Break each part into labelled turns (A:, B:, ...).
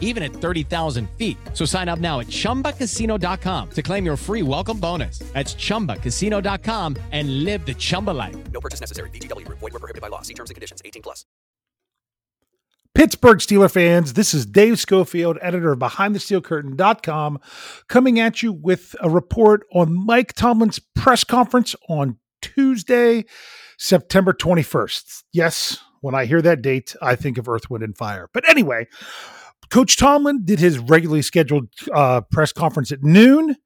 A: even at 30,000 feet. So sign up now at ChumbaCasino.com to claim your free welcome bonus. That's ChumbaCasino.com and live the Chumba life.
B: No purchase necessary. VGW. Void were prohibited by law. See terms and conditions. 18 plus.
C: Pittsburgh Steeler fans, this is Dave Schofield, editor of BehindTheSteelCurtain.com, coming at you with a report on Mike Tomlin's press conference on Tuesday, September 21st. Yes, when I hear that date, I think of Earth, Wind, and Fire. But anyway, Coach Tomlin did his regularly scheduled uh, press conference at noon.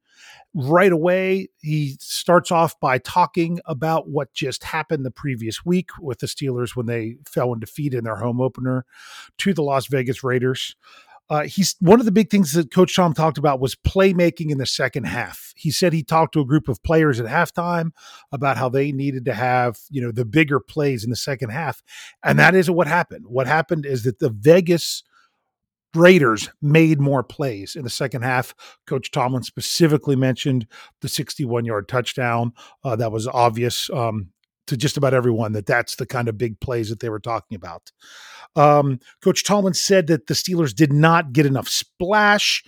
C: Right away, he starts off by talking about what just happened the previous week with the Steelers when they fell in defeat in their home opener to the Las Vegas Raiders. Uh, he's one of the big things that Coach Tom talked about was playmaking in the second half. He said he talked to a group of players at halftime about how they needed to have you know the bigger plays in the second half, and that is what happened. What happened is that the Vegas Raiders made more plays in the second half. Coach Tomlin specifically mentioned the 61 yard touchdown. Uh, that was obvious um, to just about everyone that that's the kind of big plays that they were talking about. Um, Coach Tomlin said that the Steelers did not get enough splash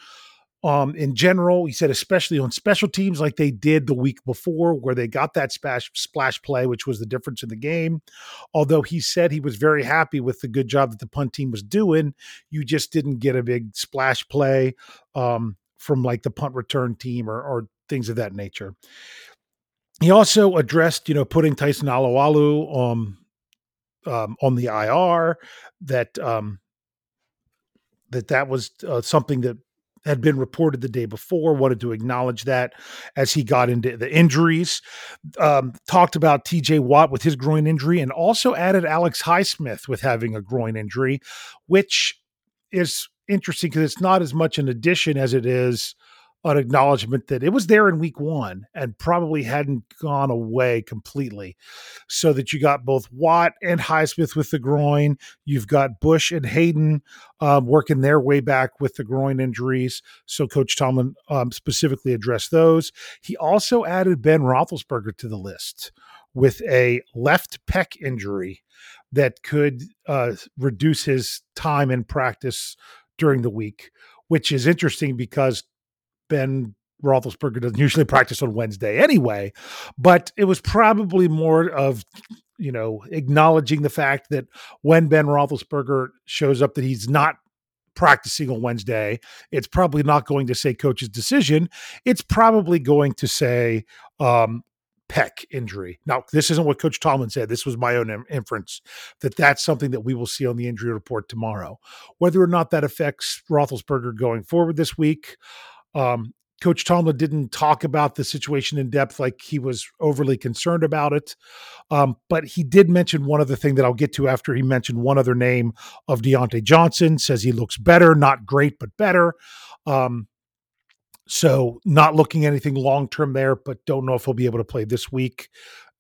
C: um, in general. He said, especially on special teams, like they did the week before, where they got that splash splash play, which was the difference in the game. Although he said he was very happy with the good job that the punt team was doing, you just didn't get a big splash play um, from like the punt return team or, or things of that nature. He also addressed, you know, putting Tyson Alualu um, um, on the IR. That um, that that was uh, something that had been reported the day before, wanted to acknowledge that as he got into the injuries. Um, talked about TJ Watt with his groin injury and also added Alex Highsmith with having a groin injury, which is interesting because it's not as much an addition as it is an acknowledgement that it was there in week one and probably hadn't gone away completely. So that you got both Watt and Highsmith with the groin. You've got Bush and Haden um, working their way back with the groin injuries. So Coach Tomlin um, specifically addressed those. He also added Ben Roethlisberger to the list with a left pec injury that could uh, reduce his time in practice during the week, which is interesting because Ben Roethlisberger doesn't usually practice on Wednesday anyway, but it was probably more of you know acknowledging the fact that when Ben Roethlisberger shows up that he's not practicing on Wednesday, it's probably not going to say coach's decision. It's probably going to say um, injury. Now, this isn't what Coach Tomlin said. This was my own inference that that's something that we will see on the injury report tomorrow. Whether or not that affects Roethlisberger going forward this week, um, Coach Tomlin didn't talk about the situation in depth, like he was overly concerned about it. Um, but he did mention one other thing that I'll get to after he mentioned one other name of Diontae Johnson. Says he looks better, not great, but better. Um, so not looking anything long term there, but don't know if he'll be able to play this week.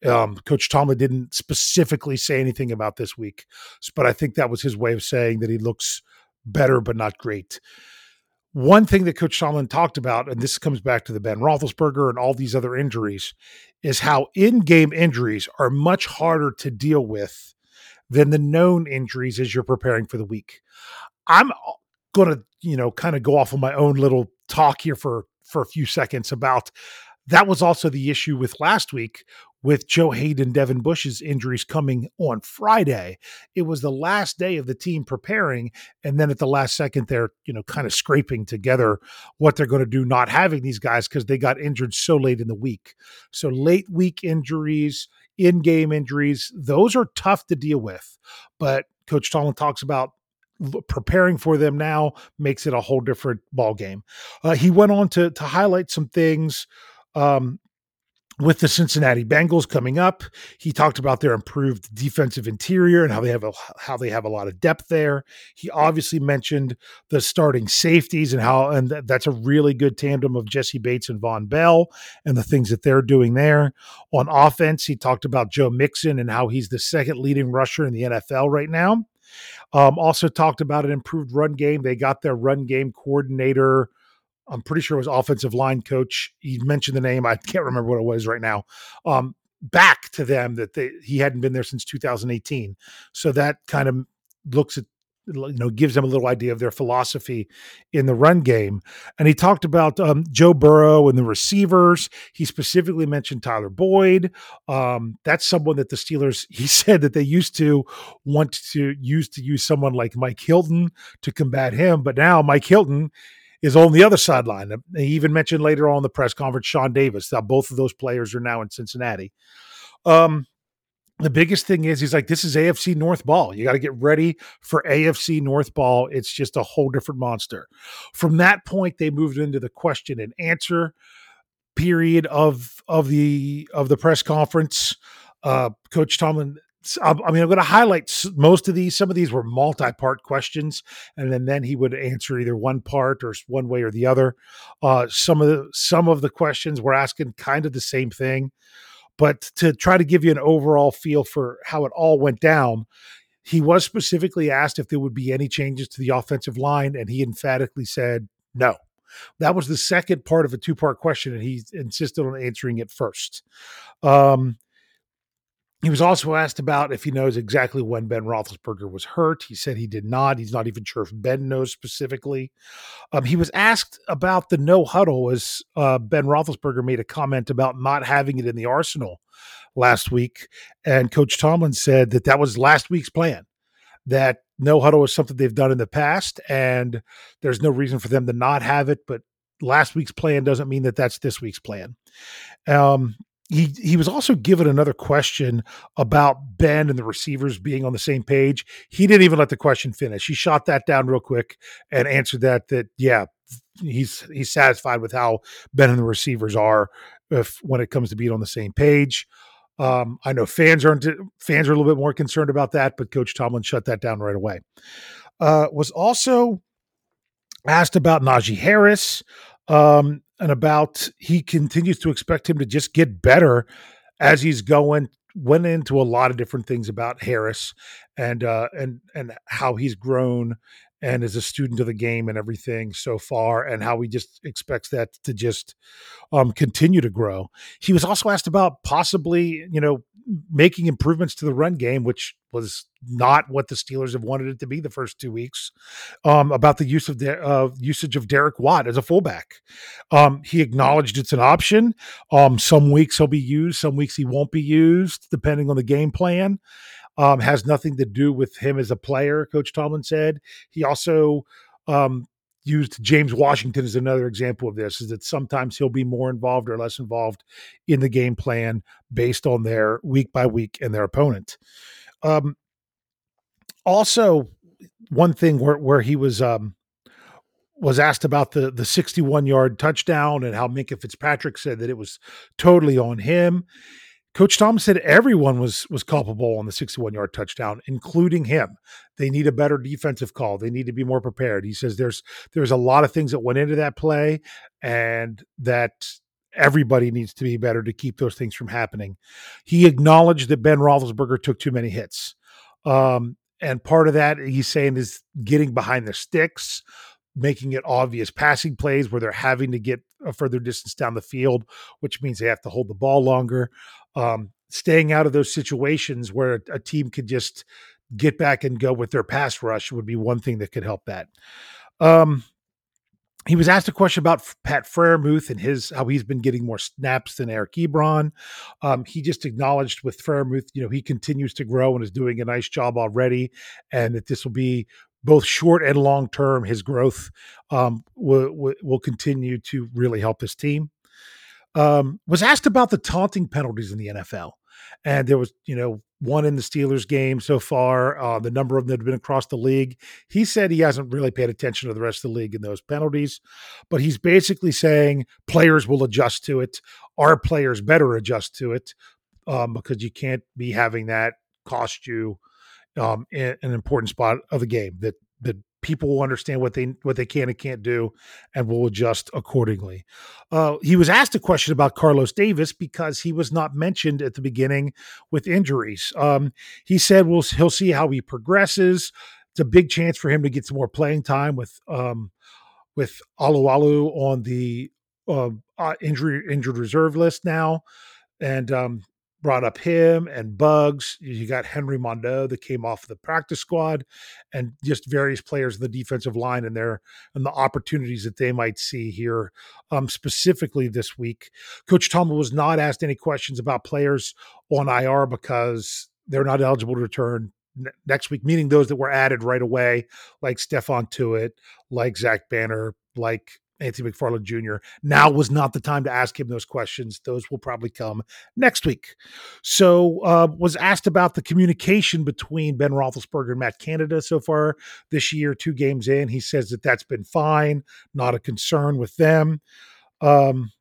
C: Um, Coach Tomlin didn't specifically say anything about this week, but I think that was his way of saying that he looks better, but not great. One thing that Coach Tomlin talked about, and this comes back to the Ben Roethlisberger and all these other injuries, is how in-game injuries are much harder to deal with than the known injuries as you're preparing for the week. I'm going to, you know, kind of go off on my own little talk here for for a few seconds about that was also the issue with last week with Joe Haden, Devin Bush's injuries coming on Friday. It was the last day of the team preparing, and then at the last second, they're you know kind of scraping together what they're going to do, not having these guys because they got injured so late in the week. So late week injuries, in-game injuries, those are tough to deal with. But Coach Tomlin talks about preparing for them now makes it a whole different ball game. Uh, he went on to to highlight some things um, with the Cincinnati Bengals coming up. He talked about their improved defensive interior and how they have a how they have a lot of depth there. He obviously mentioned the starting safeties and how and that's a really good tandem of Jessie Bates and Vonn Bell and the things that they're doing there. On offense, he talked about Joe Mixon and how he's the second leading rusher in the NFL right now. Um, also talked about an improved run game. They got their run game coordinator I'm pretty sure it was offensive line coach. He mentioned the name. I can't remember what it was right now. Um, back to them that they, he hadn't been there since 2018. So that kind of looks at you know gives them a little idea of their philosophy in the run game and he talked about um, joe burrow and the receivers he specifically mentioned tyler boyd um, that's someone that the steelers he said that they used to want to use to use someone like mike hilton to combat him but now mike hilton is on the other sideline. He even mentioned later on the press conference Sean Davis. Now both of those players are now in Cincinnati. Um, the biggest thing is he's like, this is AFC North ball. You got to get ready for AFC North ball. It's just a whole different monster. From that point, they moved into the question and answer period of of the of the press conference. Uh, Coach Tomlin I mean, I'm going to highlight most of these. Some of these were multi-part questions, and then then he would answer either one part or one way or the other. Uh, some of the some of the questions were asking kind of the same thing, but to try to give you an overall feel for how it all went down, he was specifically asked if there would be any changes to the offensive line, and he emphatically said no. That was the second part of a two-part question, and he insisted on answering it first. Um, he was also asked about if he knows exactly when Ben Roethlisberger was hurt. He said he did not. He's not even sure if Ben knows specifically. Um, he was asked about the no huddle as uh, Ben Roethlisberger made a comment about not having it in the arsenal last week, and Coach Tomlin said that that was last week's plan. That no huddle is something they've done in the past, and there's no reason for them to not have it. But last week's plan doesn't mean that that's this week's plan. Um, he he was also given another question about Ben and the receivers being on the same page. He didn't even let the question finish. He shot that down real quick and answered that that yeah, he's he's satisfied with how Ben and the receivers are if when it comes to being on the same page. Um, I know fans aren't fans are a little bit more concerned about that, but Coach Tomlin shut that down right away. Uh, was also asked about Najee Harris. Um, and about he continues to expect him to just get better as he's going went into a lot of different things about Harris and uh and and how he's grown and is a student of the game and everything so far and how he just expects that to just um continue to grow. He was also asked about possibly, you know, making improvements to the run game, which was not what the Steelers have wanted it to be the first two weeks. Um, about the use of the uh, usage of Derek Watt as a fullback, um, he acknowledged it's an option. Um, some weeks he'll be used, some weeks he won't be used, depending on the game plan. Um, has nothing to do with him as a player, Coach Tomlin said. He also um, used James Washington as another example of this is that sometimes he'll be more involved or less involved in the game plan based on their week by week and their opponent. Um, also, one thing where, where he was um, was asked about the the 61 yard touchdown and how Minkah Fitzpatrick said that it was totally on him. Coach Tom said everyone was was culpable on the 61 yard touchdown, including him. They need a better defensive call. They need to be more prepared. He says there's there's a lot of things that went into that play, and that everybody needs to be better to keep those things from happening. He acknowledged that Ben Roethlisberger took too many hits, um, and part of that he's saying is getting behind the sticks, making it obvious passing plays where they're having to get a further distance down the field, which means they have to hold the ball longer. Um, staying out of those situations where a, team could just get back and go with their pass rush would be one thing that could help that. Um, he was asked a question about Pat Freiermuth and his how he's been getting more snaps than Eric Ebron. Um, he just acknowledged with Freiermuth, you know, he continues to grow and is doing a nice job already, and that this will be both short and long term, his growth um, will, will continue to really help this team. Um, was asked about the taunting penalties in the NFL, and there was you know one in the Steelers game so far, uh, the number of them that have been across the league. He said he hasn't really paid attention to the rest of the league in those penalties, but he's basically saying players will adjust to it. Our players better adjust to it um, because you can't be having that cost you um, an important spot of the game that that people will understand what they what they can and can't do and will adjust accordingly. Uh, he was asked a question about Carlos Davis because he was not mentioned at the beginning with injuries. Um, he said we'll he'll see how he progresses. It's a big chance for him to get some more playing time with um, with Alualu on the uh, uh, injury injured reserve list now, and um, brought up him and Bugs. You got Henry Mondeaux that came off the practice squad, and just various players in the defensive line and their and the opportunities that they might see here, um, specifically this week. Coach Tomlin was not asked any questions about players on IR because they're not eligible to return next week, meaning those that were added right away, like Stephon Tuitt, like Zach Banner, like Anthony McFarland Jr. Now was not the time to ask him those questions. Those will probably come next week. So, uh, was asked about the communication between Ben Roethlisberger and Matt Canada so far this year, two games in. He says that that's been fine, not a concern with them. Um,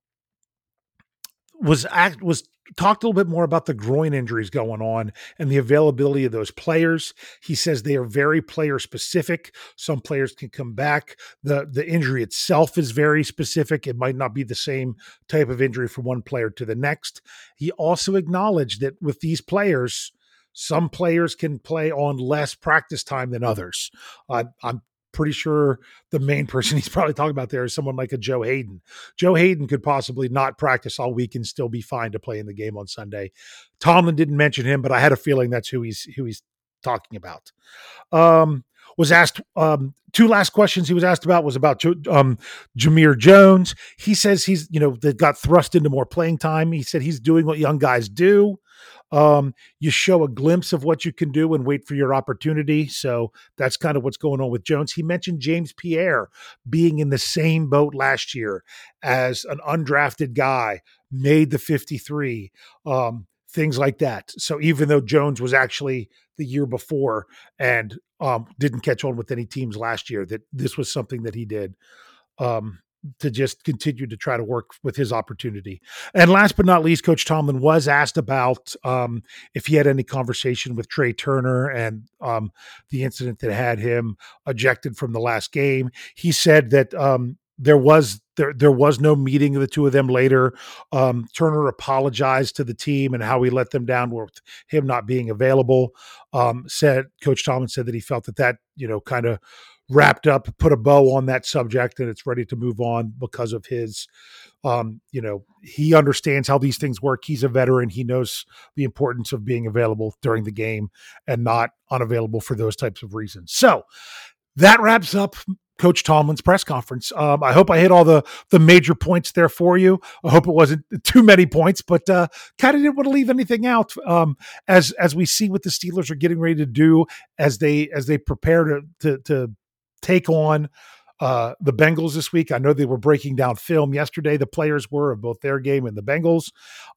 C: was act was talked a little bit more about the groin injuries going on and the availability of those players. He says they are very player specific. Some players can come back. The the injury itself is very specific. It might not be the same type of injury from one player to the next. He also acknowledged that with these players, some players can play on less practice time than others. Uh, I'm pretty sure the main person he's probably talking about there is someone like a Joe Haden. Joe Haden could possibly not practice all week and still be fine to play in the game on Sunday. Tomlin didn't mention him, but I had a feeling that's who he's who he's talking about. Um, was asked um, two last questions he was asked about was about um, Jamir Jones. He says he's you know that got thrust into more playing time. He said he's doing what young guys do. Um, you show a glimpse of what you can do and wait for your opportunity. So that's kind of what's going on with Jones. He mentioned James Pierre being in the same boat last year as an undrafted guy, made the 53, um, things like that. So even though Jones was actually the year before and um, didn't catch on with any teams last year, that this was something that he did. Um, to just continue to try to work with his opportunity. And last but not least, Coach Tomlin was asked about um, if he had any conversation with Trai Turner and um, the incident that had him ejected from the last game. He said that um, there was there there was no meeting of the two of them later. Um, Turner apologized to the team and how he let them down with him not being available. Um, said Coach Tomlin said that he felt that that you know kind of wrapped up, put a bow on that subject, and it's ready to move on because of his, um, you know, he understands how these things work. He's a veteran. He knows the importance of being available during the game and not unavailable for those types of reasons. So that wraps up Coach Tomlin's press conference. Um, I hope I hit all the the major points there for you. I hope it wasn't too many points, but uh, kind of didn't want to leave anything out. Um, as as we see what the Steelers are getting ready to do as they as they prepare to to, to take on uh, the Bengals this week. I know they were breaking down film yesterday. The players were of both their game and the Bengals.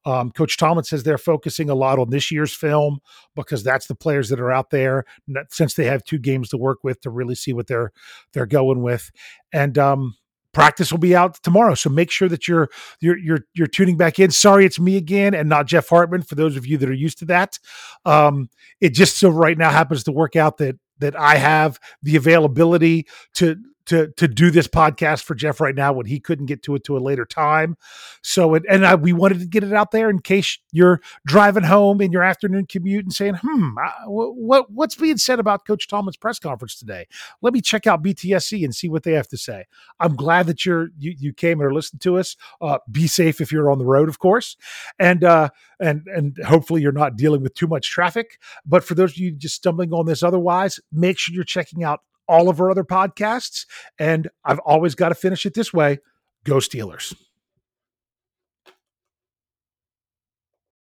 C: Um, Coach Tomlin says they're focusing a lot on this year's film because that's the players that are out there since they have two games to work with to really see what they're they're going with. And um, practice will be out tomorrow so make sure that you're you're you're you're tuning back in sorry it's me again and not jeff hartman for those of you that are used to that um it just so right now happens to work out that that i have the availability to to to do this podcast for Jeff right now when he couldn't get to it to a later time. So and I, we wanted to get it out there in case you're driving home in your afternoon commute and saying, "Hmm, what what's being said about Coach Tomlin's press conference today? Let me check out BTSC and see what they have to say." I'm glad that you're you, you came and listened to us. Uh, be safe if you're on the road, of course, and uh, and and hopefully you're not dealing with too much traffic. But for those of you just stumbling on this otherwise, make sure you're checking out all of our other podcasts. And I've always got to finish it this way go Steelers.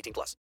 B: 18 plus.